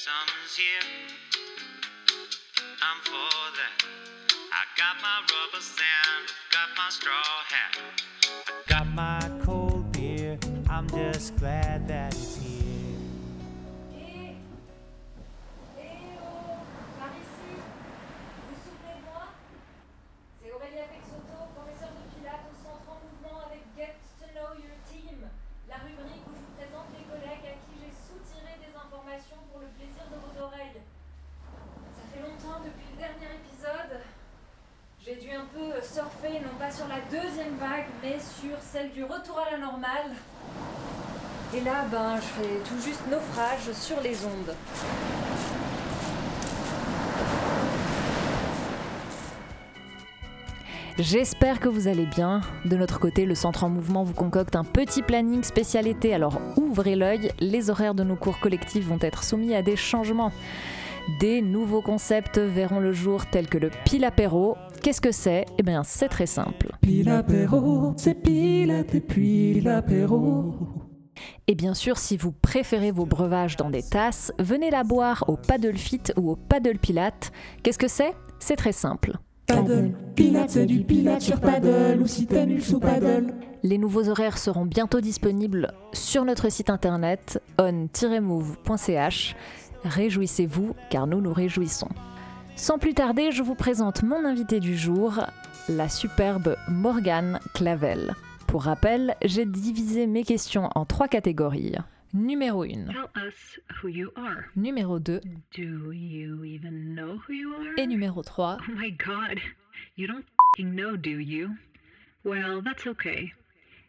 Summer's here. I'm for that. I got my rubber sand, got my straw hat. I got my cold beer. I'm just glad peu surfer, non pas sur la deuxième vague, mais sur celle du retour à la normale. Et là, ben, je fais tout juste naufrage sur les ondes. J'espère que vous allez bien. De notre côté, le Centre en Mouvement vous concocte un petit planning spécial été, alors ouvrez l'œil, les horaires de nos cours collectifs vont être soumis à des changements. Des nouveaux concepts verront le jour tels que le pile apéro. Qu'est-ce que c'est? Eh bien, c'est très simple. Puis l'apéro, c'est pilate et puis l'apéro. Et bien sûr, si vous préférez vos breuvages dans des tasses, venez la boire au paddle fit ou au paddle pilate. Qu'est-ce que c'est? C'est très simple. Paddle, pilate, c'est du pilate sur paddle ou si t'es nul sous paddle. Les nouveaux horaires seront bientôt disponibles sur notre site internet on-move.ch. Réjouissez-vous car nous nous réjouissons. Sans plus tarder, je vous présente mon invité du jour, la superbe Morgane Clavel. Pour rappel, j'ai divisé mes questions en trois catégories. Numéro 1, Tell us who you are. numéro 2 Do you even know who you are? et numéro 3. Oh my god, you don't fing know, do you? Well, that's okay.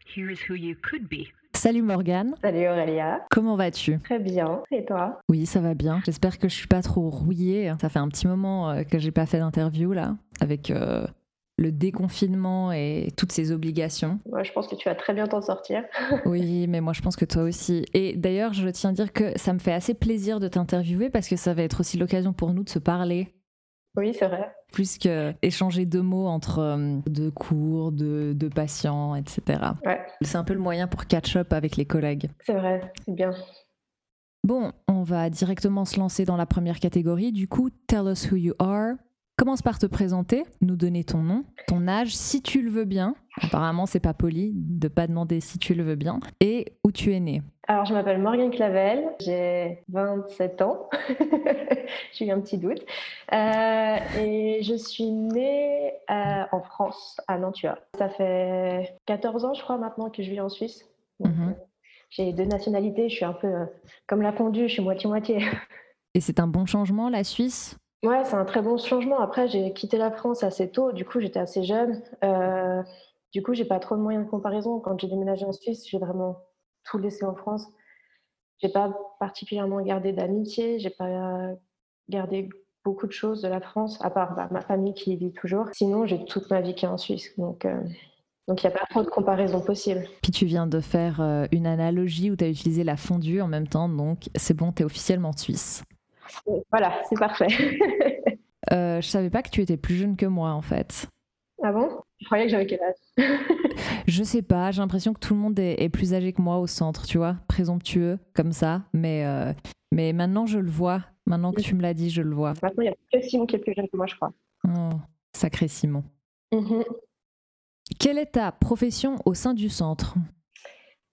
Here's who you could be. Salut Morgane, Salut Aurélia, comment vas-tu? Très bien. Et toi? Oui, ça va bien. J'espère que je suis pas trop rouillée. Ça fait un petit moment euh, que j'ai pas fait d'interview là, avec euh, le déconfinement et toutes ces obligations. Moi, je pense que tu vas très bien t'en sortir. Oui, mais moi je pense que toi aussi. Et d'ailleurs, je tiens à dire que ça me fait assez plaisir de t'interviewer parce que ça va être aussi l'occasion pour nous de se parler. Oui, c'est vrai. Plus que échanger deux mots entre euh, deux cours, deux, deux patients, etc. Ouais, C'est un peu le moyen pour catch up avec les collègues. c'est vrai, c'est bien. Bon, on va directement se lancer dans la première catégorie. Du coup, tell us who you are. Commence par te présenter, nous donner ton nom, ton âge, si tu le veux bien. Apparemment, c'est pas poli de pas demander si tu le veux bien. Et où tu es né. Alors, je m'appelle Morgane Clavel, j'ai 27 ans. j'ai eu un petit doute. Euh, et je suis née euh, en France, à Nantua. Ça fait 14 ans, je crois, maintenant que je vis en Suisse. Donc, Mhm. euh, J'ai deux nationalités, je suis un peu euh, comme la fondue, je suis moitié-moitié. Et c'est un bon changement, la Suisse? Ouais, c'est un très bon changement. Après, j'ai quitté la France assez tôt. Du coup, j'étais assez jeune. Du coup, j'ai pas trop de moyens de comparaison. Quand j'ai déménagé en Suisse, j'ai vraiment tout laissé en France. J'ai pas particulièrement gardé d'amitié. J'ai pas gardé beaucoup de choses de la France, à part bah, ma famille qui y vit toujours. Sinon, j'ai toute ma vie qui est en Suisse. Donc, euh, donc il n'y a pas trop de comparaison possible. Puis tu viens de faire euh, une analogie où tu as utilisé la fondue en même temps, donc c'est bon, tu es officiellement suisse. Voilà, c'est parfait. Euh, je savais pas que tu étais plus jeune que moi en fait. ah bon? Je croyais que j'avais quel âge? Je sais pas, j'ai l'impression que tout le monde est, est plus âgé que moi au centre, tu vois, présomptueux comme ça. Mais, euh, mais maintenant je le vois, maintenant que tu me l'as dit, je le vois. Maintenant, il n'y a que Simon qui est plus jeune que moi, je crois. Oh, sacré Simon. Mhm. Quelle est ta profession au sein du centre?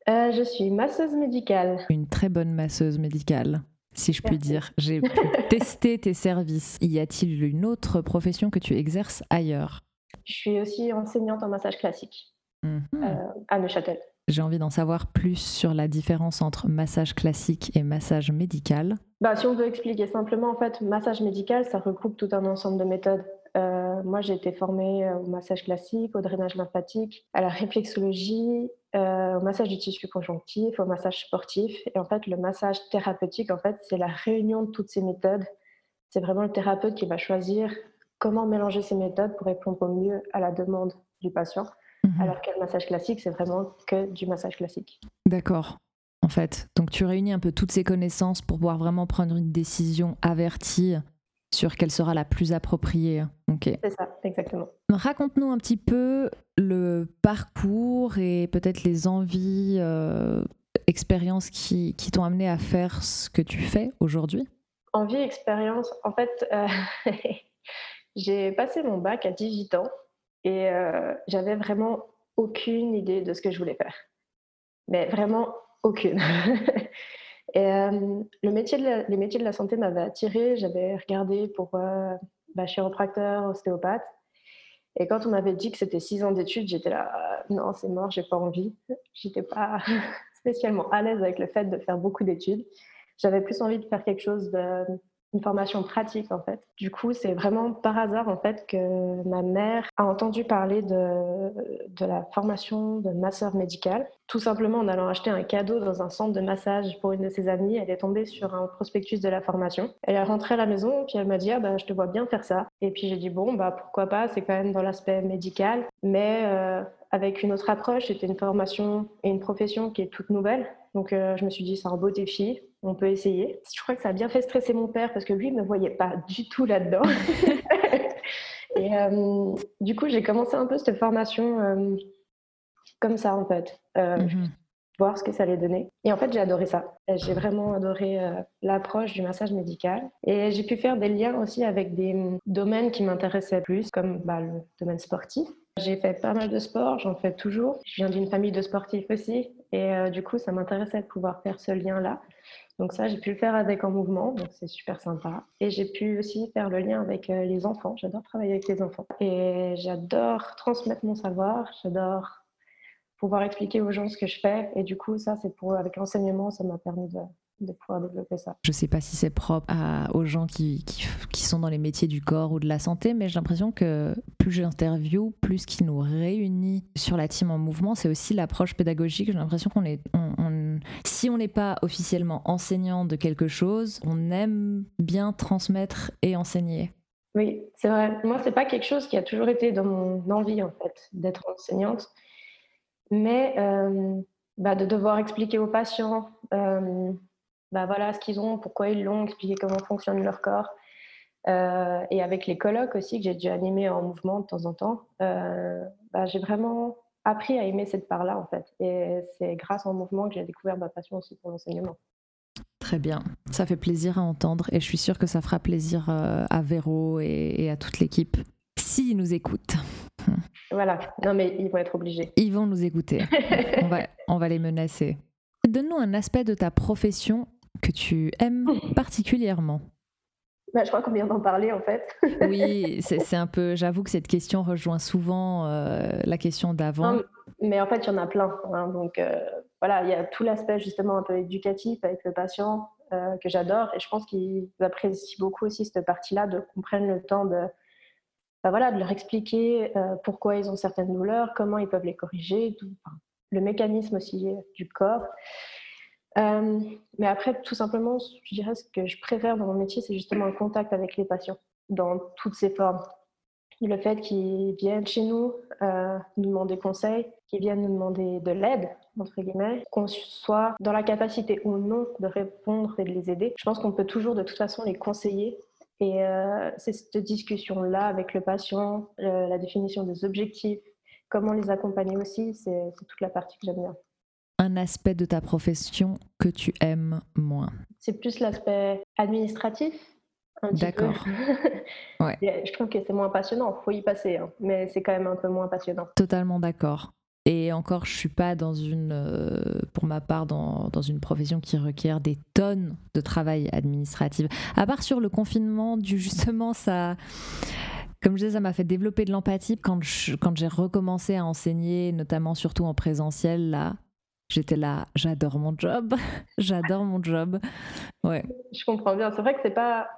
Euh, je suis masseuse médicale. Une très bonne masseuse médicale, si je puis dire. J'ai pu tester tes services. Y a-t-il une autre profession que tu exerces ailleurs? Je suis aussi enseignante en massage classique Mhm. euh, à Neuchâtel. J'ai envie d'en savoir plus sur la différence entre massage classique et massage médical. Bah, si on veut expliquer simplement, en fait, massage médical, ça regroupe tout un ensemble de méthodes. Euh, moi, j'ai été formée euh, au massage classique, au drainage lymphatique, à la réflexologie, euh, au massage du tissu conjonctif, au massage sportif. Et en fait, le massage thérapeutique, en fait, c'est la réunion de toutes ces méthodes. C'est vraiment le thérapeute qui va choisir comment mélanger ces méthodes pour répondre au mieux à la demande du patient. Mhm. Alors que le massage classique, c'est vraiment que du massage classique. D'accord. En fait, donc tu réunis un peu toutes ces connaissances pour pouvoir vraiment prendre une décision avertie sur quelle sera la plus appropriée. Ok. C'est ça, exactement. Raconte-nous un petit peu le parcours et peut-être les envies, euh, expériences qui, qui t'ont amené à faire ce que tu fais aujourd'hui. Envie, expérience, en fait, euh, j'ai passé mon bac à 18 ans et euh, j'avais vraiment aucune idée de ce que je voulais faire. Mais vraiment aucune. et euh, les métiers de la santé m'avaient attiré. J'avais regardé pour euh, bah, chiropracteur, ostéopathe. Et quand on m'avait dit que c'était six ans d'études, j'étais là, euh, non, c'est mort, j'ai pas envie. J'étais pas spécialement à l'aise avec le fait de faire beaucoup d'études. J'avais plus envie de faire quelque chose de une formation pratique en fait. Du coup, c'est vraiment par hasard en fait que ma mère a entendu parler de, de la formation de masseur médical. Tout simplement en allant acheter un cadeau dans un centre de massage pour une de ses amies, elle est tombée sur un prospectus de la formation. Elle est rentrée à la maison puis elle m'a dit ah, bah, je te vois bien faire ça. Et puis j'ai dit bon bah pourquoi pas, c'est quand même dans l'aspect médical, mais euh, avec une autre approche. C'était une formation et une profession qui est toute nouvelle. Donc euh, je me suis dit c'est un beau défi, on peut essayer. Je crois que ça a bien fait stresser mon père parce que lui ne me voyait pas du tout là-dedans. et euh, du coup, j'ai commencé un peu cette formation euh, comme ça en fait, euh, Mhm. voir ce que ça allait donner. Et en fait, j'ai adoré ça. J'ai vraiment adoré l'approche du massage médical. Et j'ai pu faire des liens aussi avec des mm, domaines qui m'intéressaient plus, comme bah, le domaine sportif. J'ai fait pas mal de sport, j'en fais toujours. Je viens d'une famille de sportifs aussi. Et du coup, ça m'intéressait de pouvoir faire ce lien-là. Donc ça, j'ai pu le faire avec En Mouvement, donc c'est super sympa. Et j'ai pu aussi faire le lien avec euh, les enfants. J'adore travailler avec les enfants. Et j'adore transmettre mon savoir. J'adore pouvoir expliquer aux gens ce que je fais. Et du coup, ça, c'est pour avec l'enseignement, ça m'a permis de, de pouvoir développer ça. Je sais pas si c'est propre à- aux gens qui, qui, qui sont dans les métiers du corps ou de la santé, mais j'ai l'impression que plus j'interview, plus ce qui nous réunit sur la team en mouvement, c'est aussi l'approche pédagogique. J'ai l'impression qu'on est, on- on- si on n'est pas officiellement enseignant de quelque chose, on aime bien transmettre et enseigner. Oui, c'est vrai. Moi, c'est pas quelque chose qui a toujours été dans mon envie, en fait, d'être enseignante. Mais euh, bah, de devoir expliquer aux patients euh, bah, voilà, ce qu'ils ont, pourquoi ils l'ont, expliquer comment fonctionne leur corps. Euh, et avec les colloques aussi, que j'ai dû animer en mouvement de temps en temps, euh, bah, j'ai vraiment appris à aimer cette part-là, en fait. Et c'est grâce au mouvement que j'ai découvert ma passion aussi pour l'enseignement. Très bien, ça fait plaisir à entendre et je suis sûre que ça fera plaisir euh, à Véro et, à toute l'équipe. S'ils nous écoutent, Voilà. Non, mais ils vont être obligés. ils vont nous écouter. on, va, on va les menacer. Donne-nous un aspect de ta profession que tu aimes particulièrement. Bah, je crois qu'on vient d'en parler, en fait. Oui, c'est un peu. J'avoue que cette question rejoint souvent euh, la question d'avant. Mais en fait, il y en a plein. hein. donc euh, voilà, il y a tout l'aspect justement un peu éducatif avec le patient euh, que j'adore. Et je pense qu'ils apprécient beaucoup aussi cette partie-là, de qu'on prenne le temps de, bah voilà, de leur expliquer pourquoi ils ont certaines douleurs, comment ils peuvent les corriger, tout, enfin, le mécanisme aussi du corps. Euh, mais après, tout simplement, je dirais ce que je préfère dans mon métier, c'est justement le contact avec les patients dans toutes ses formes. Le fait qu'ils viennent chez nous euh, nous demander conseil, qu'ils viennent nous demander de l'aide, entre guillemets, qu'on soit dans la capacité ou non de répondre et de les aider. Je pense qu'on peut toujours de toute façon les conseiller. Et euh, c'est cette discussion-là avec le patient, euh, la définition des objectifs, comment les accompagner aussi, c'est c'est toute la partie que j'aime bien. Un aspect de ta profession que tu aimes moins. C'est plus l'aspect administratif. D'accord. Ouais. Je trouve que c'est moins passionnant, il faut y passer, hein, mais c'est quand même un peu moins passionnant. Totalement d'accord. Et encore, je suis pas dans une, euh, pour ma part, dans, dans une profession qui requiert des tonnes de travail administratif. À part sur le confinement, du justement, ça, comme je disais, ça m'a fait développer de l'empathie quand je- quand j'ai recommencé à enseigner, notamment surtout en présentiel. Là, j'étais là, j'adore mon job, j'adore mon job. Ouais. Je comprends bien. C'est vrai que c'est pas.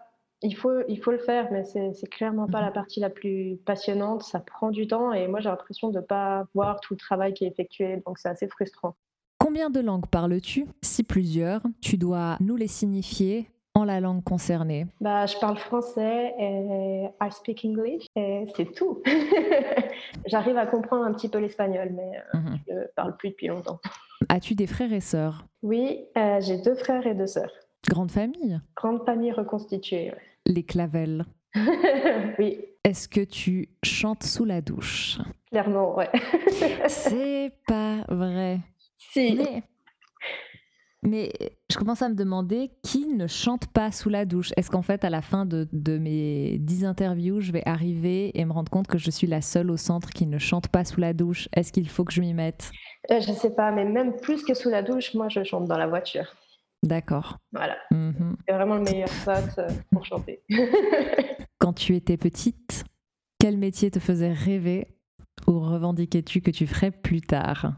Il faut, il faut le faire, mais c'est clairement pas la partie la plus passionnante. Ça prend du temps et moi j'ai l'impression de ne pas voir tout le travail qui est effectué, donc c'est assez frustrant. Combien de langues parles-tu? Si plusieurs, tu dois nous les signifier en la langue concernée. Bah, je parle français et I speak English et c'est tout. J'arrive à comprendre un petit peu l'espagnol, mais euh, Mhm. je ne parle plus depuis longtemps. As-tu des frères et sœurs? Oui, euh, j'ai deux frères et deux sœurs. Grande famille? Grande famille reconstituée. Les clavelles. oui, Est-ce que tu chantes sous la douche? Clairement, ouais. C'est pas vrai. si. Mais, mais je commence à me demander qui ne chante pas sous la douche? Est-ce qu'en fait, à la fin de, de mes 10 interviews, je vais arriver et me rendre compte que je suis la seule au centre qui ne chante pas sous la douche? Est-ce qu'il faut que je m'y mette? Euh, je sais pas, mais même plus que sous la douche, moi je chante dans la voiture. D'accord. Voilà, Mhm. c'est vraiment le meilleur spot euh, pour chanter. Quand tu étais petite, quel métier te faisait rêver ou revendiquais-tu que tu ferais plus tard?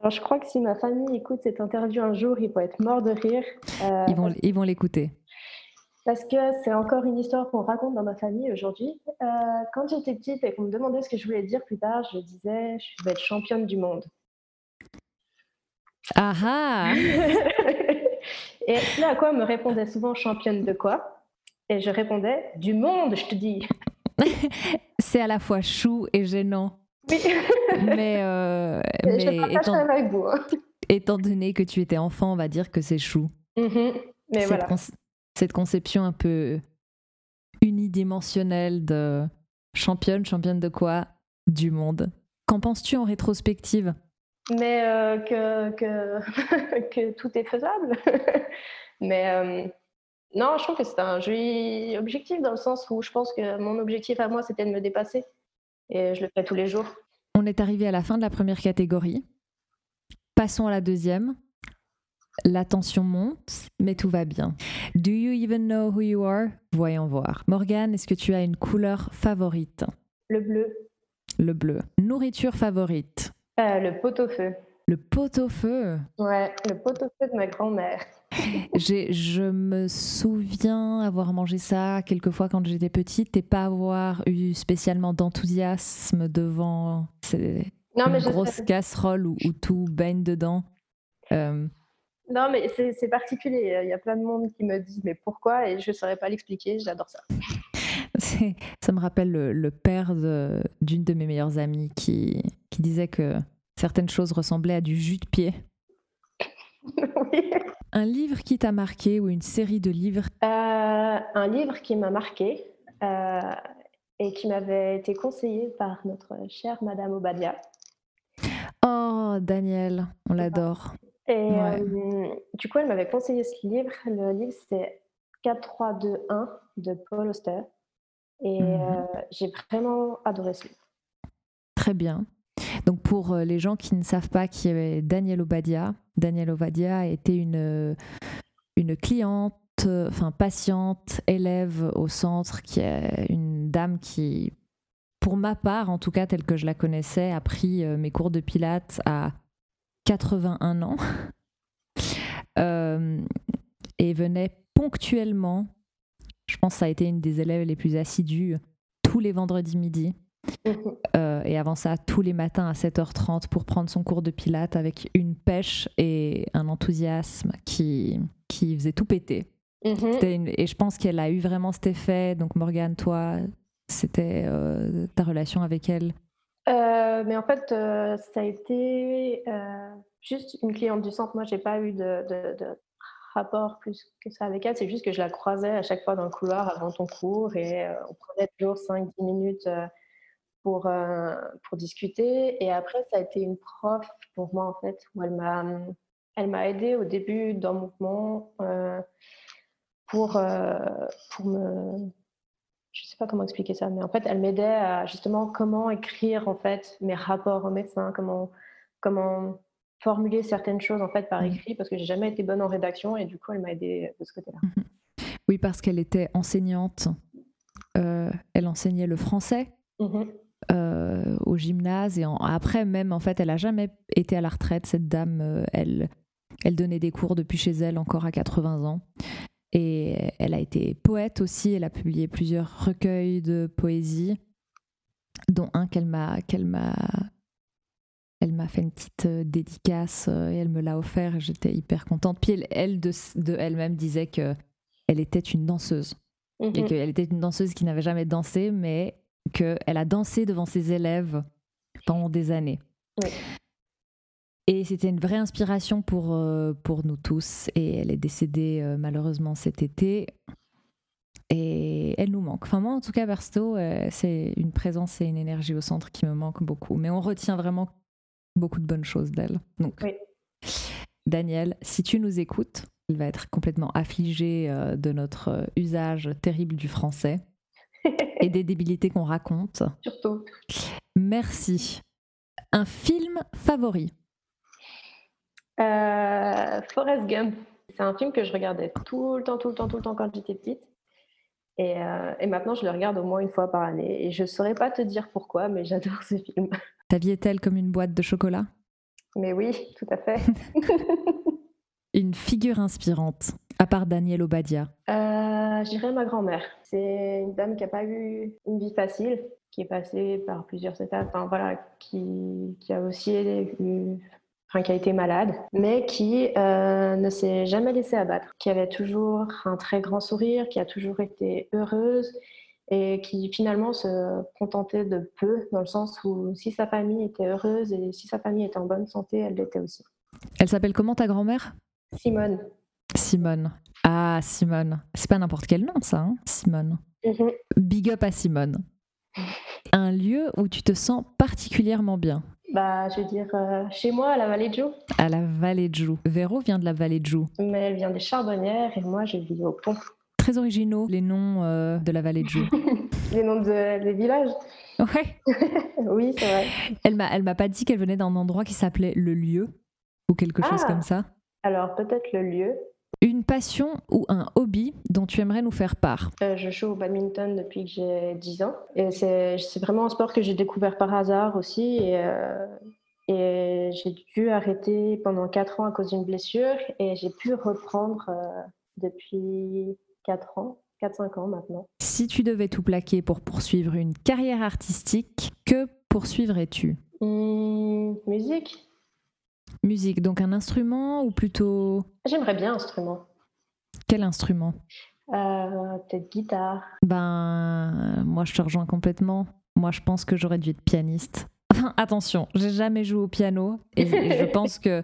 Alors je crois que si ma famille écoute cette interview un jour, ils vont être morts de rire. euh, Ils vont ils vont l'écouter. Parce que c'est encore une histoire qu'on raconte dans ma famille aujourd'hui. Euh, quand j'étais petite et qu'on me demandait ce que je voulais dire plus tard, je disais je vais être championne du monde. Ah ah et ce à quoi me répondait souvent championne de quoi? Et je répondais du monde, je te dis. C'est à la fois chou et gênant. Oui, Mais, euh, je mais partage étant, avec vous. hein. étant donné que tu étais enfant, on va dire que c'est chou. Mhm. Mais cette, voilà. conce- cette conception un peu unidimensionnelle de championne, championne de quoi? Du monde. Qu'en penses-tu en rétrospective? Mais euh, que, que, que tout est faisable. Mais euh, non, je trouve que c'est un joli objectif dans le sens où je pense que mon objectif à moi, c'était de me dépasser. Et je le fais tous les jours. On est arrivé à la fin de la première catégorie. Passons à la deuxième. La tension monte, mais tout va bien. Do you even know who you are? Voyons voir. Morgane, est-ce que tu as une couleur favorite? Le bleu, Le bleu. Nourriture favorite? Euh, le pot-au-feu. Le pot-au-feu. Ouais, le pot-au-feu de ma grand-mère. Je me souviens avoir mangé ça quelquefois quand j'étais petite et pas avoir eu spécialement d'enthousiasme devant ces Non, une grosse sais- casserole où, où tout baigne dedans. Euh, non, mais c'est particulier. Il y a plein de monde qui me dit mais pourquoi? Et je ne saurais pas l'expliquer. J'adore ça. ça me rappelle le, le père de- d'une de, mes meilleures amies qui, qui disait que certaines choses ressemblaient à du jus de pied. Oui. Un livre qui t'a marqué ou une série de livres? Euh, un livre qui m'a marqué euh, et qui m'avait été conseillé par notre chère Madame Obadia. Oh, Daniel, on l'adore. Et Ouais. euh, du coup, elle m'avait conseillé ce livre. Le livre, c'est 4, 3, 2, 1 de Paul Auster. Et Mhm. j'ai vraiment adoré ce livre. Très bien. Donc pour euh, les gens qui ne savent pas qui est Daniel Obadia, Daniel Obadia était une, euh, une cliente, euh, enfin patiente, élève au centre, qui est une dame qui, pour ma part en tout cas, telle que je la connaissais, a pris mes cours de pilates à 81 ans et venait ponctuellement, je pense que ça a été une des élèves les plus assidues, tous les vendredis midi. Mhm. Euh, et avant ça, tous les matins à 7h30 pour prendre son cours de pilates avec une pêche et un enthousiasme qui, qui faisait tout péter. Mhm. Une- Et je pense qu'elle a eu vraiment cet effet. Donc, Morgane, toi, c'était euh, ta relation avec elle? Euh, mais en fait, ça a été juste une cliente du centre. Moi, j'ai pas eu de, de- de rapport plus que ça avec elle. C'est juste que je la croisais à chaque fois dans le couloir avant ton cours et euh, on prenait toujours 5-10 minutes euh, pour, euh, pour discuter. Et après, ça a été une prof pour moi, en fait, où elle m'a, elle m'a aidée au début dans le mouvement euh, pour, euh, pour me je sais pas comment expliquer ça, mais en fait, elle m'aidait à justement comment écrire en fait mes rapports au médecin, comment comment formuler certaines choses en fait par Mhm. écrit, parce que j'ai jamais été bonne en rédaction et du coup, elle m'a aidée de ce côté-là. Oui, parce qu'elle était enseignante. Elle enseignait le français Mhm. Euh, au gymnase. Et en- après, même, en fait, elle a jamais été à la retraite, cette dame. euh, elle, elle donnait des cours depuis chez elle, encore à 80 ans. Et elle a été poète aussi. Elle a publié plusieurs recueils de poésie, dont un qu'elle m'a qu'elle m'a elle m'a fait une petite euh, dédicace et elle me l'a offert. et J'étais hyper contente. Puis elle, elle de, de elle-même disait que elle était une danseuse et Mhm. qu'elle était une danseuse qui n'avait jamais dansé, mais qu'elle a dansé devant ses élèves pendant des années. Oui. Et c'était une vraie inspiration pour, euh, pour nous tous. Et elle est décédée euh, malheureusement cet été. Et elle nous manque. Enfin, moi, en tout cas, perso, euh, c'est une présence et une énergie au centre qui me manque beaucoup. Mais on retient vraiment beaucoup de bonnes choses d'elle. Donc, Oui. Daniel, si tu nous écoutes, Elle va être complètement affligée euh, de notre usage terrible du français et des débilités qu'on raconte. Surtout. Merci. Un film favori? Euh, Forrest Gump. C'est un film que je regardais tout le temps, tout le temps, tout le temps quand j'étais petite. Et, euh, et maintenant, je le regarde au moins une fois par année. Et je ne saurais pas te dire pourquoi, mais j'adore ce film. Ta vie est-elle comme une boîte de chocolat? Mais oui, tout à fait. Une figure inspirante, à part Daniel Obadia. Euh, je dirais ma grand-mère. C'est une dame qui n'a pas eu une vie facile, qui est passée par plusieurs étapes, enfin, voilà, qui, qui a aussi eu, enfin, qui a été malade, mais qui euh, ne s'est jamais laissée abattre, qui avait toujours un très grand sourire, qui a toujours été heureuse et qui finalement se contentait de peu, dans le sens où si sa famille était heureuse et si sa famille était en bonne santé, elle l'était aussi. Elle s'appelle comment ta grand-mère? Simone. Simone. Ah, Simone. C'est pas n'importe quel nom, ça, hein Simone. Mhm. Big up à Simone. Un lieu où tu te sens particulièrement bien. Bah, je veux dire, euh, chez moi, à la vallée de Joux. À la vallée de Joux. Véro vient de la vallée de Joux. Mais elle vient des Charbonnières et moi, je vis au pont. Très originaux, les noms euh, de la vallée de Joux. Les noms de, des villages Ouais. Oui, c'est vrai. Elle m'a, elle m'a pas dit qu'elle venait d'un endroit qui s'appait le lieu ou quelque chose Ah. comme ça. Alors, peut-être le lieu. Une passion ou un hobby dont tu aimerais nous faire part? Euh, je joue au badminton depuis que j'ai 10 ans. Et c'est vraiment un sport que j'ai découvert par hasard aussi. Et, euh, et j'ai dû arrêter pendant 4 ans à cause d'une blessure. Et j'ai pu reprendre euh, depuis 4 ans, 4-5 ans maintenant. Si tu devais tout plaquer pour poursuivre une carrière artistique, que poursuivrais-tu? Hum, musique Musique, donc un instrument ou plutôt J'aimerais bien instrument. quel instrument? Euh, Peut-être guitare. Ben, moi je te rejoins complètement. Moi je pense que j'aurais dû être pianiste. Attention, j'ai jamais joué au piano et, je pense que,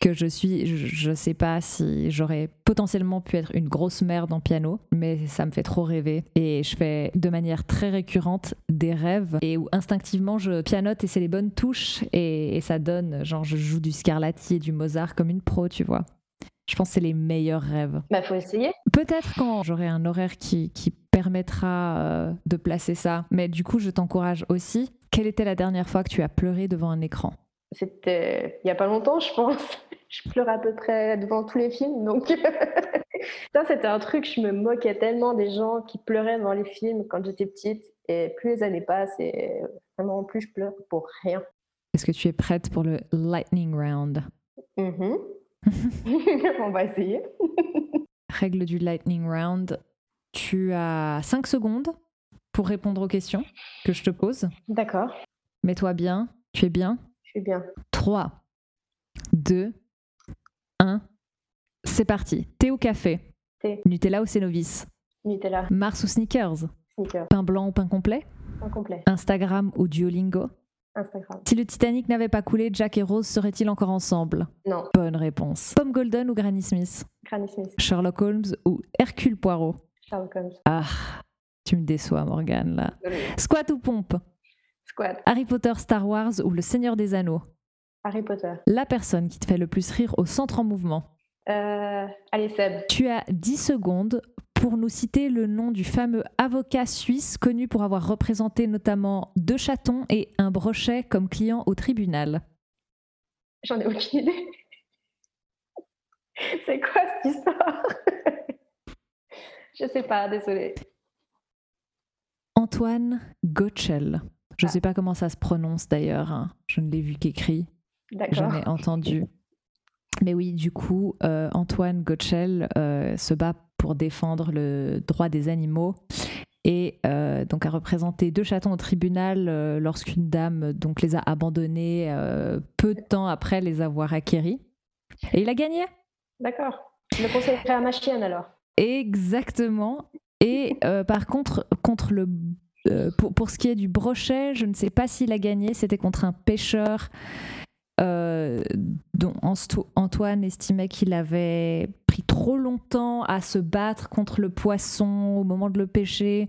que je suis, je, je sais pas si j'aurais potentiellement pu être une grosse merde en piano, mais ça me fait trop rêver et je fais de manière très récurrente des rêves et où instinctivement je pianote et c'est les bonnes touches et, et ça donne, genre je joue du Scarlatti et du Mozart comme une pro, tu vois. Je pense que c'est les meilleurs rêves. Bah, faut essayer. Peut-être quand j'aurai un horaire qui, qui permettra euh, de placer ça. Mais du coup, je t'encourage aussi. Quelle était la dernière fois que tu as pleuré devant un écran C'était il n'y a pas longtemps, je pense. Je pleure à peu près devant tous les films, donc ça c'était un truc. Je me moquais tellement des gens qui pleuraient devant les films quand j'étais petite, et plus les années passent, et vraiment plus je pleure pour rien. Est-ce que tu es prête pour le lightning round Mhm. On va essayer. Règle du lightning round. Tu as 5 secondes pour répondre aux questions que je te pose. D'accord, Mets-toi bien. Tu es bien je suis bien. 3, 2, 1. C'est parti. Thé ou café Thé. Nutella ou Cénovis Nutella, Mars ou sneakers sneaker, Pain blanc ou pain complet? Incomplet, Instagram ou Duolingo? Instagram. Si le Titanic n'avait pas coulé, Jack et Rose seraient-ils encore ensemble? Non, Bonne réponse. Pomme Golden ou Granny Smith? Granny Smith, Sherlock Holmes ou Hercule Poirot? Sherlock Holmes, Ah, tu me déçois, Morgane, là. Squat ou pompe? Squad, Harry Potter, Star Wars ou Le Seigneur des Anneaux? Harry Potter. La personne qui te fait le plus rire au centre en mouvement Euh, allez Seb, Tu as 10 secondes pour nous citer le nom du fameux avocat suisse connu pour avoir représenté notamment deux chatons et un brochet comme client au tribunal. j'en ai aucune idée. C'est quoi cette histoire? Je sais pas, désolée. Antoine Goetschel. Je ne Ah. sais pas comment ça se prononce d'ailleurs. hein. Je ne l'ai vu qu'écrit. Ai entendu. Mais oui, du coup, euh, Antoine Goetschel euh, se bat pour défendre le droit des animaux et euh, donc a représenté deux chatons au tribunal euh, lorsqu'une dame donc les a abandonnés peu de temps après les avoir acquéris. Et il a gagné. D'accord. Le conseillerais à ma chienne alors. Exactement. Et euh, par contre, contre le, euh, pour, pour ce qui est du brochet, je ne sais pas s'il a gagné. C'était contre un pêcheur euh, dont Antoine estimait qu'il avait pris trop longtemps à se battre contre le poisson au moment de le pêcher.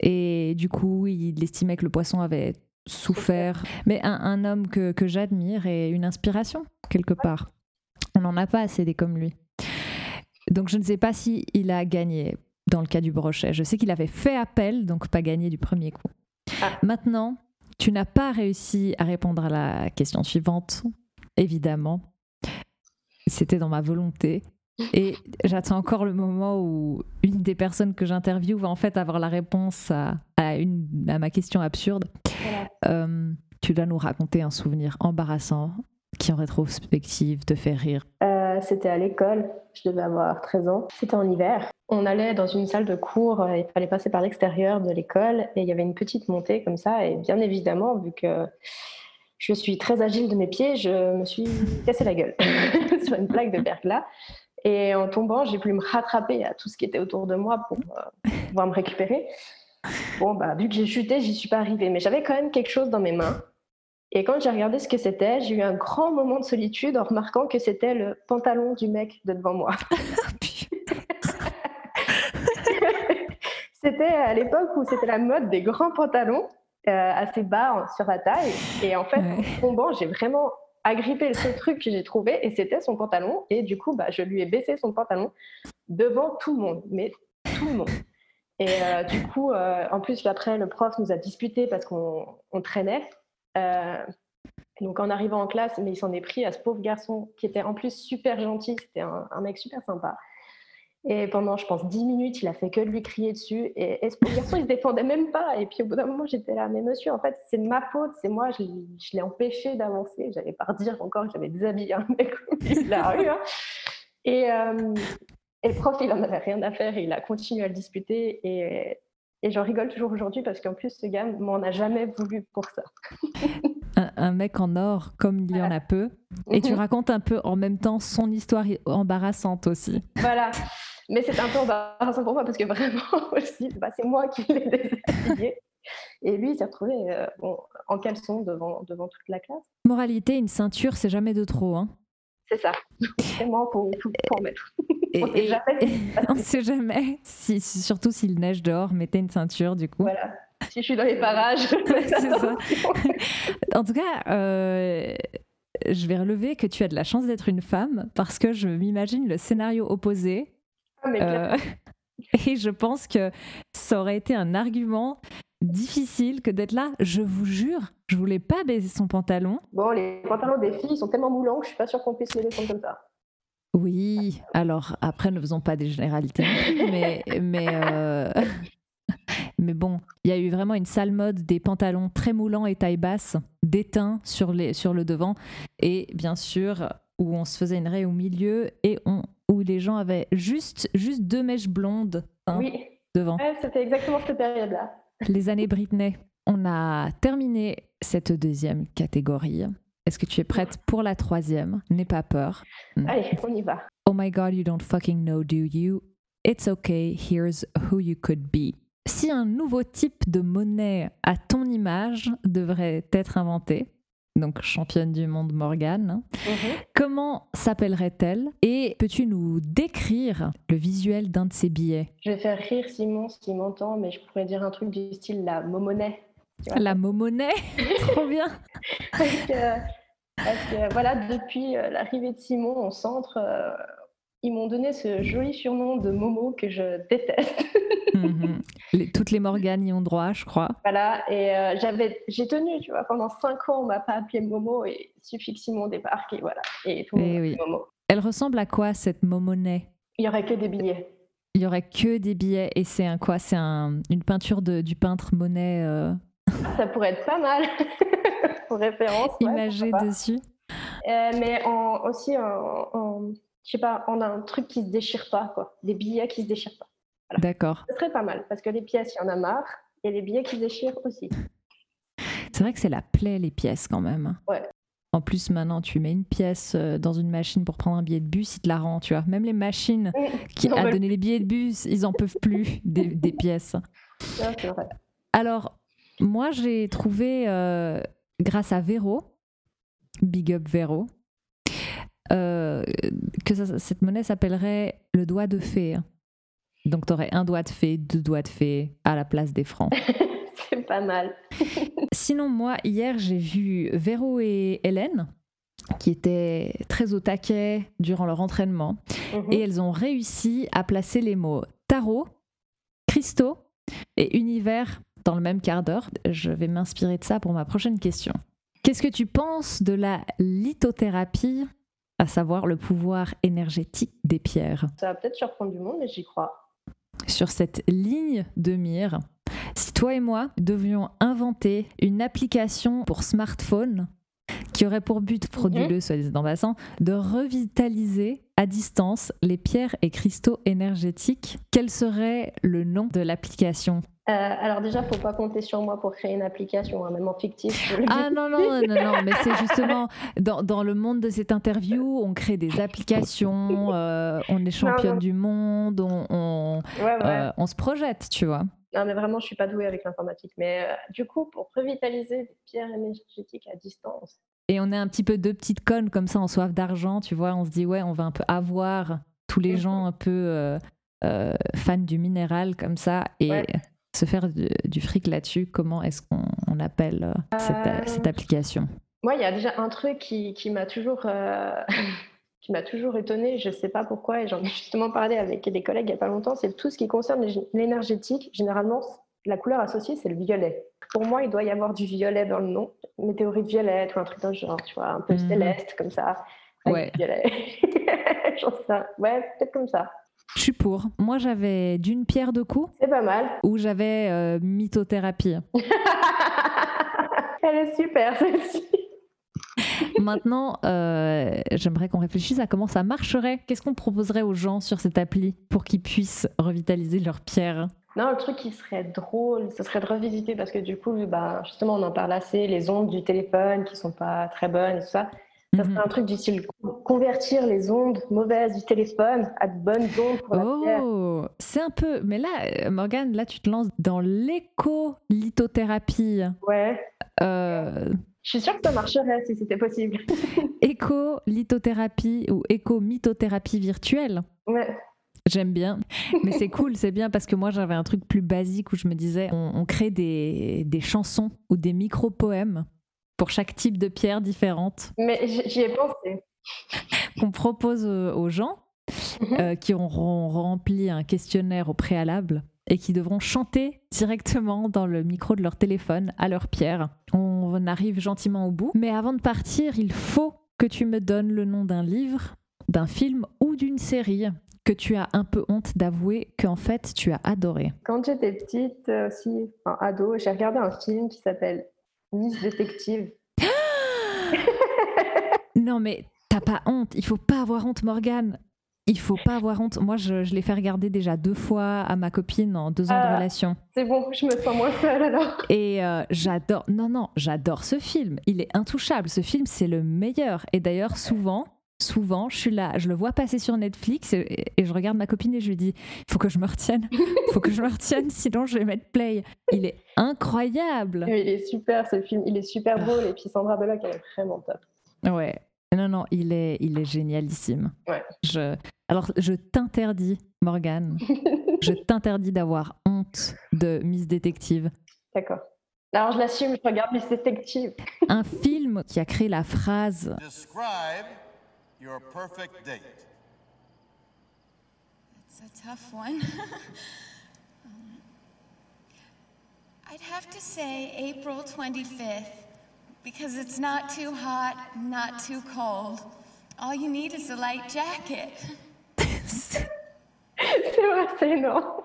Et du coup, il estimait que le poisson avait souffert. Mais un, homme que, j'admire et une inspiration, quelque part. On n'en a pas assez des comme lui. Donc je ne sais pas si il a gagné dans le cas du brochet. Je sais qu'il avait fait appel, donc pas gagné du premier coup. Ah. Maintenant, tu n'as pas réussi à répondre à la question suivante, évidemment. C'était dans ma volonté. Et j'attends encore le moment où une des personnes que j'interviewe va en fait avoir la réponse à, à une, à ma question absurde. Voilà. Euh, tu dois nous raconter un souvenir embarrassant qui en rétrospective te fait rire? Euh, C'était à l'école, je devais avoir 13 ans. C'était en hiver. On allait dans une salle de cours, il fallait passer par l'extérieur de l'école et il y avait une petite montée comme ça. Et bien évidemment, vu que je suis très agile de mes pieds, je me suis cassé la gueule sur une plaque de verglas. Et en tombant, j'ai voulu me rattraper à tout ce qui était autour de moi pour euh, pouvoir me récupérer. Bon, bah, vu que j'ai chuté, j'y suis pas arrivée. Mais j'avais quand même quelque chose dans mes mains. Et quand j'ai regardé ce que c'était, j'ai eu un grand moment de solitude en remarquant que c'était le pantalon du mec de devant moi. c'était à l'époque où c'était la mode des grands pantalons euh, assez bas sur la taille. Et en fait, Ouais. en tombant, j'ai vraiment agrippé le seul truc que j'ai trouvé et c'était son pantalon. Et du coup, bah, je lui ai baissé son pantalon devant tout le monde, mais tout le monde. Et euh, du coup, euh, en plus, après, le prof nous a disputé parce qu'on on traînait. Euh, donc en arrivant en classe, mais il s'en est pris à ce pauvre garçon qui était en plus super gentil, c'était un, mec super sympa. Et pendant, je pense, 10 minutes, il a fait que de lui crier dessus. Et, ce pauvre garçon, il se défendait même pas. Et puis au bout d'un moment, j'étais là, mais monsieur, en fait, c'est ma faute, c'est moi, je, l'ai- empêché d'avancer. J'allais pas redire encore que j'avais déshabillé un mec de la rue. hein. Et, euh, et le prof, il en avait rien à faire, il a continué à le disputer. Et, et j'en rigole toujours aujourd'hui parce qu'en plus, ce gars m'en a jamais voulu pour ça. Un, un mec en or, comme il y en a peu. Et tu racontes un peu en même temps son histoire embarrassante aussi. Voilà. Mais c'est un peu embarrassant pour moi parce que vraiment aussi, bah, c'est moi qui l'ai déshabillé. Et lui, il s'est retrouvé euh, bon, en caleçon devant, devant toute la classe. Moralité, une ceinture, c'est jamais de trop. Hein. C'est ça. Vraiment, pour, pour, pour mettre. Et, On sait jamais on sait jamais, si, surtout s'il neige dehors, mettez une ceinture du coup. Voilà. Si je suis dans les parages, c'est ça. En tout cas, euh, je vais relever que tu as de la chance d'être une femme parce que je m'imagine le scénario opposé. Ah, mais euh, et je pense que ça aurait été un argument difficile que d'être là. Je vous jure, je voulais pas baiser son pantalon. Bon, les pantalons des filles sont tellement moulants que je suis pas sûre qu'on puisse les descendre comme ça. Oui, alors après, ne faisons pas des généralités, mais, mais, euh, mais bon, il y a eu vraiment une sale mode des pantalons très moulants et taille basse, déteints sur, les, sur le devant, et bien sûr, où on se faisait une raie au milieu et on, où les gens avaient juste, juste deux mèches blondes hein, Oui, devant. Ouais, c'était exactement cette période-là. Les années Britney. On a terminé cette deuxième catégorie. Est-ce que tu es prête pour la troisième? N'aie pas peur. Allez, on y va. Oh my god, you don't fucking know, do you? It's okay, here's who you could be. Si un nouveau type de monnaie à ton image devrait être inventé, donc championne du monde Morgane, hein, Mhm. comment s'appellerait-elle? Et peux-tu nous décrire le visuel d'un de ces billets? Je vais faire rire Simon s'il m'entend, mais je pourrais dire un truc du style la momonnaie. La momonnaie Trop bien parce que, voilà, depuis euh, l'arrivée de Simon au centre, euh, ils m'ont donné ce joli surnom de Momo que je déteste. Mhm. Les- Toutes les Morganes y ont droit, je crois. voilà, et euh, j'avais, j'ai tenu, tu vois, pendant cinq ans, on m'a pas appelé Momo, et il suffit que Simon débarque, et voilà, et tout le monde Eh oui. Momo. Elle ressemble à quoi cette momonnaie Il y aurait que des billets. Il y aurait que des billets et c'est un quoi? C'est un, une peinture de, du peintre Monet euh, Ça pourrait être pas mal référence. imagé dessus. Euh, mais en, aussi, en, en- je sais pas, on a un truc qui se déchire pas, quoi. Des billets qui se déchirent pas. D'accord. Ce serait pas mal, parce que les pièces, il y en a marre, et les billets qui se déchirent aussi. C'est vrai que c'est la plaie les pièces quand même. Ouais. En plus maintenant tu mets une pièce euh, dans une machine pour prendre un billet de bus, ils te la rend, tu vois. Même les machines qui veulent donner les billets de bus, ils en peuvent plus des, des pièces. Alors moi j'ai trouvé euh, grâce à Véro, big up Véro, euh, que ça- cette monnaie s'appellerait le doigt de fée. Donc tu aurais un doigt de fée, deux doigts de fée à la place des francs. c'est pas mal. Sinon, moi, hier, j'ai vu Véro et Hélène qui étaient très au taquet durant leur entraînement. Mhm. Et elles ont réussi à placer les mots tarot, cristaux et univers dans le même quart d'heure. Je vais m'inspirer de ça pour ma prochaine question. Qu'est-ce que tu penses de la lithothérapie, à savoir le pouvoir énergétique des pierres? Ça va peut-être surprendre du monde, mais j'y crois. Sur cette ligne de mire, si toi et moi devions inventer une application pour smartphone qui aurait pour but frauduleux, soit dit en passant, de revitaliser à distance les pierres et cristaux énergétiques, quel serait le nom de l'application? Euh, alors déjà, faut pas compter sur moi pour créer une application, hein, même en fictif. Ah non, non, non, non, mais c'est justement dans, dans le monde de cette interview, on crée des applications, euh, on est championne non. du monde, on, on, Ouais, ouais. euh, on se projette, tu vois. Non, mais vraiment, je suis pas douée avec l'informatique. Mais du coup, pour revitaliser des pierres énergétiques à distance, Et on est un petit peu deux petites connes comme ça en soif d'argent, tu vois. On se dit, ouais, on va un peu avoir tous les Mhm. gens un peu fans du minéral comme ça et Ouais. Se faire du, du fric là-dessus. Comment est-ce qu'on on appelle euh, cette, Euh, cette application? moi, il y a déjà un truc qui, qui m'a toujours, euh, qui m'a toujours étonnée. Je sais pas pourquoi, et j'en ai justement parlé avec des collègues il y a pas longtemps. C'est tout ce qui concerne l'é- l'énergétique. Généralement, la couleur associée, c'est le violet. Pour moi, il doit y avoir du violet dans le nom. Météorite violette ou un truc dans le genre, tu vois, un peu Mhm. céleste comme ça. Ouais. violet. Ouais, peut-être comme ça. Je suis pour. Moi, j'avais d'une pierre deux coups C'est pas mal. ou j'avais euh, mythothérapie. Elle est super, celle-ci. Maintenant, euh, j'aimerais qu'on réfléchisse à comment ça marcherait. Qu'est-ce qu'on proposerait aux gens sur cette appli pour qu'ils puissent revitaliser leurs pierres Non, le truc qui serait drôle, ce serait de revisiter parce que du coup, bah, justement, on en parle assez, les ondes du téléphone qui sont pas très bonnes et tout ça. Ça Mhm. serait un truc du style convertir les ondes mauvaises du téléphone à de bonnes ondes pour la pierre. Oh, c'est un peu. Mais là, euh, Morgane, là, tu te lances dans l'éco-lithothérapie. Ouais. Euh, Je suis sûre que ça marcherait si c'était possible. éco-lithothérapie ou éco-mythothérapie virtuelle. Ouais. J'aime bien. Mais c'est cool, c'est bien parce que moi, j'avais un truc plus basique où je me disais, on, on crée des, des chansons ou des micro-poèmes pour chaque type de pierre différente Mais j'y ai pensé. qu'on propose euh, aux gens Mhm. euh, qui auront rempli un questionnaire au préalable et qui devront chanter directement dans le micro de leur téléphone à leur pierre. On arrive gentiment au bout. Mais avant de partir, il faut que tu me donnes le nom d'un livre, d'un film ou d'une série que tu as un peu honte d'avouer qu'en fait tu as adoré. Quand j'étais petite, euh, aussi, enfin ado, j'ai regardé un film qui s'appelle Miss Détective. Non mais t'as pas honte, il faut pas avoir honte Morgane. Il faut pas avoir honte. Moi je, je l'ai fait regarder déjà deux fois à ma copine en deux ans de Ah. relation. C'est bon, je me sens moins seule alors. Et euh, j'adore, non, non, j'adore ce film. Il est intouchable. Ce film, c'est le meilleur. Et d'ailleurs, souvent, souvent, je suis là, je le vois passer sur Netflix et, et je regarde ma copine et je lui dis il faut que je me retienne, il faut que je me retienne, sinon je vais mettre play. Il est incroyable. Il est super ce film, il est super drôle et puis Sandra Bullock elle est vraiment top. Ouais. Non, non, il est, il est génialissime. Ouais. Je, alors, je t'interdis, Morgane, je t'interdis d'avoir honte de Miss Détective. D'accord. Alors je l'assume, je regarde Miss Détective. Un film qui a créé la phrase Describe your perfect date. It's a tough one. Um, I'd have to say April 25th because it's not too hot, not too cold. All you need is a light jacket. C'est vrai, c'est énorme.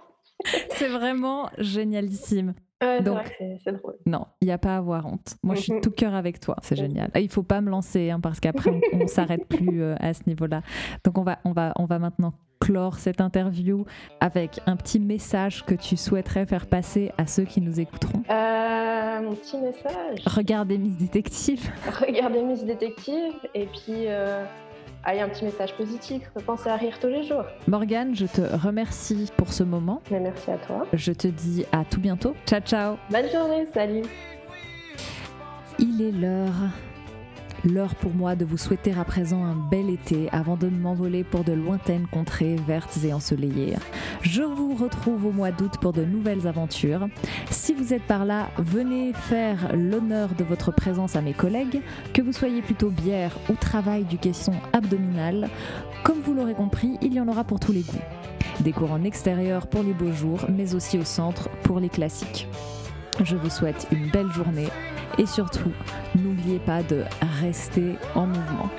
C'est vraiment génialissime. Ouais, Donc- c'est- drôle. Non, il n'y a pas à avoir honte. Moi, je suis Mhm. tout cœur avec toi. C'est génial. Et Il faut pas me lancer hein, parce qu'après, on, on s'arrête plus euh, à ce niveau-là. Donc, on va, on, va, on va maintenant clore cette interview avec un petit message que tu souhaiterais faire passer à ceux qui nous écouteront. Euh, mon petit message. Regardez Miss Détective. Regardez Miss Détective et puis euh, ah, il y a un petit message positif. Pensez à rire tous les jours. Morgane, je te remercie pour ce moment. Mais merci à toi. Je te dis à tout bientôt. Ciao, ciao. Bonne journée, salut. Il est l'heure. L'heure pour moi de vous souhaiter à présent un bel été avant de m'envoler pour de lointaines contrées vertes et ensoleillées. Je vous retrouve au mois d'août pour de nouvelles aventures. Si vous êtes par là, venez faire l'honneur de votre présence à mes collègues, que vous soyez plutôt bière ou travail du caisson abdominal. Comme vous l'aurez compris, il y en aura pour tous les goûts. Des cours en extérieur pour les beaux jours, mais aussi au centre pour les classiques. Je vous souhaite une belle journée et surtout, n'oubliez pas de rester en mouvement.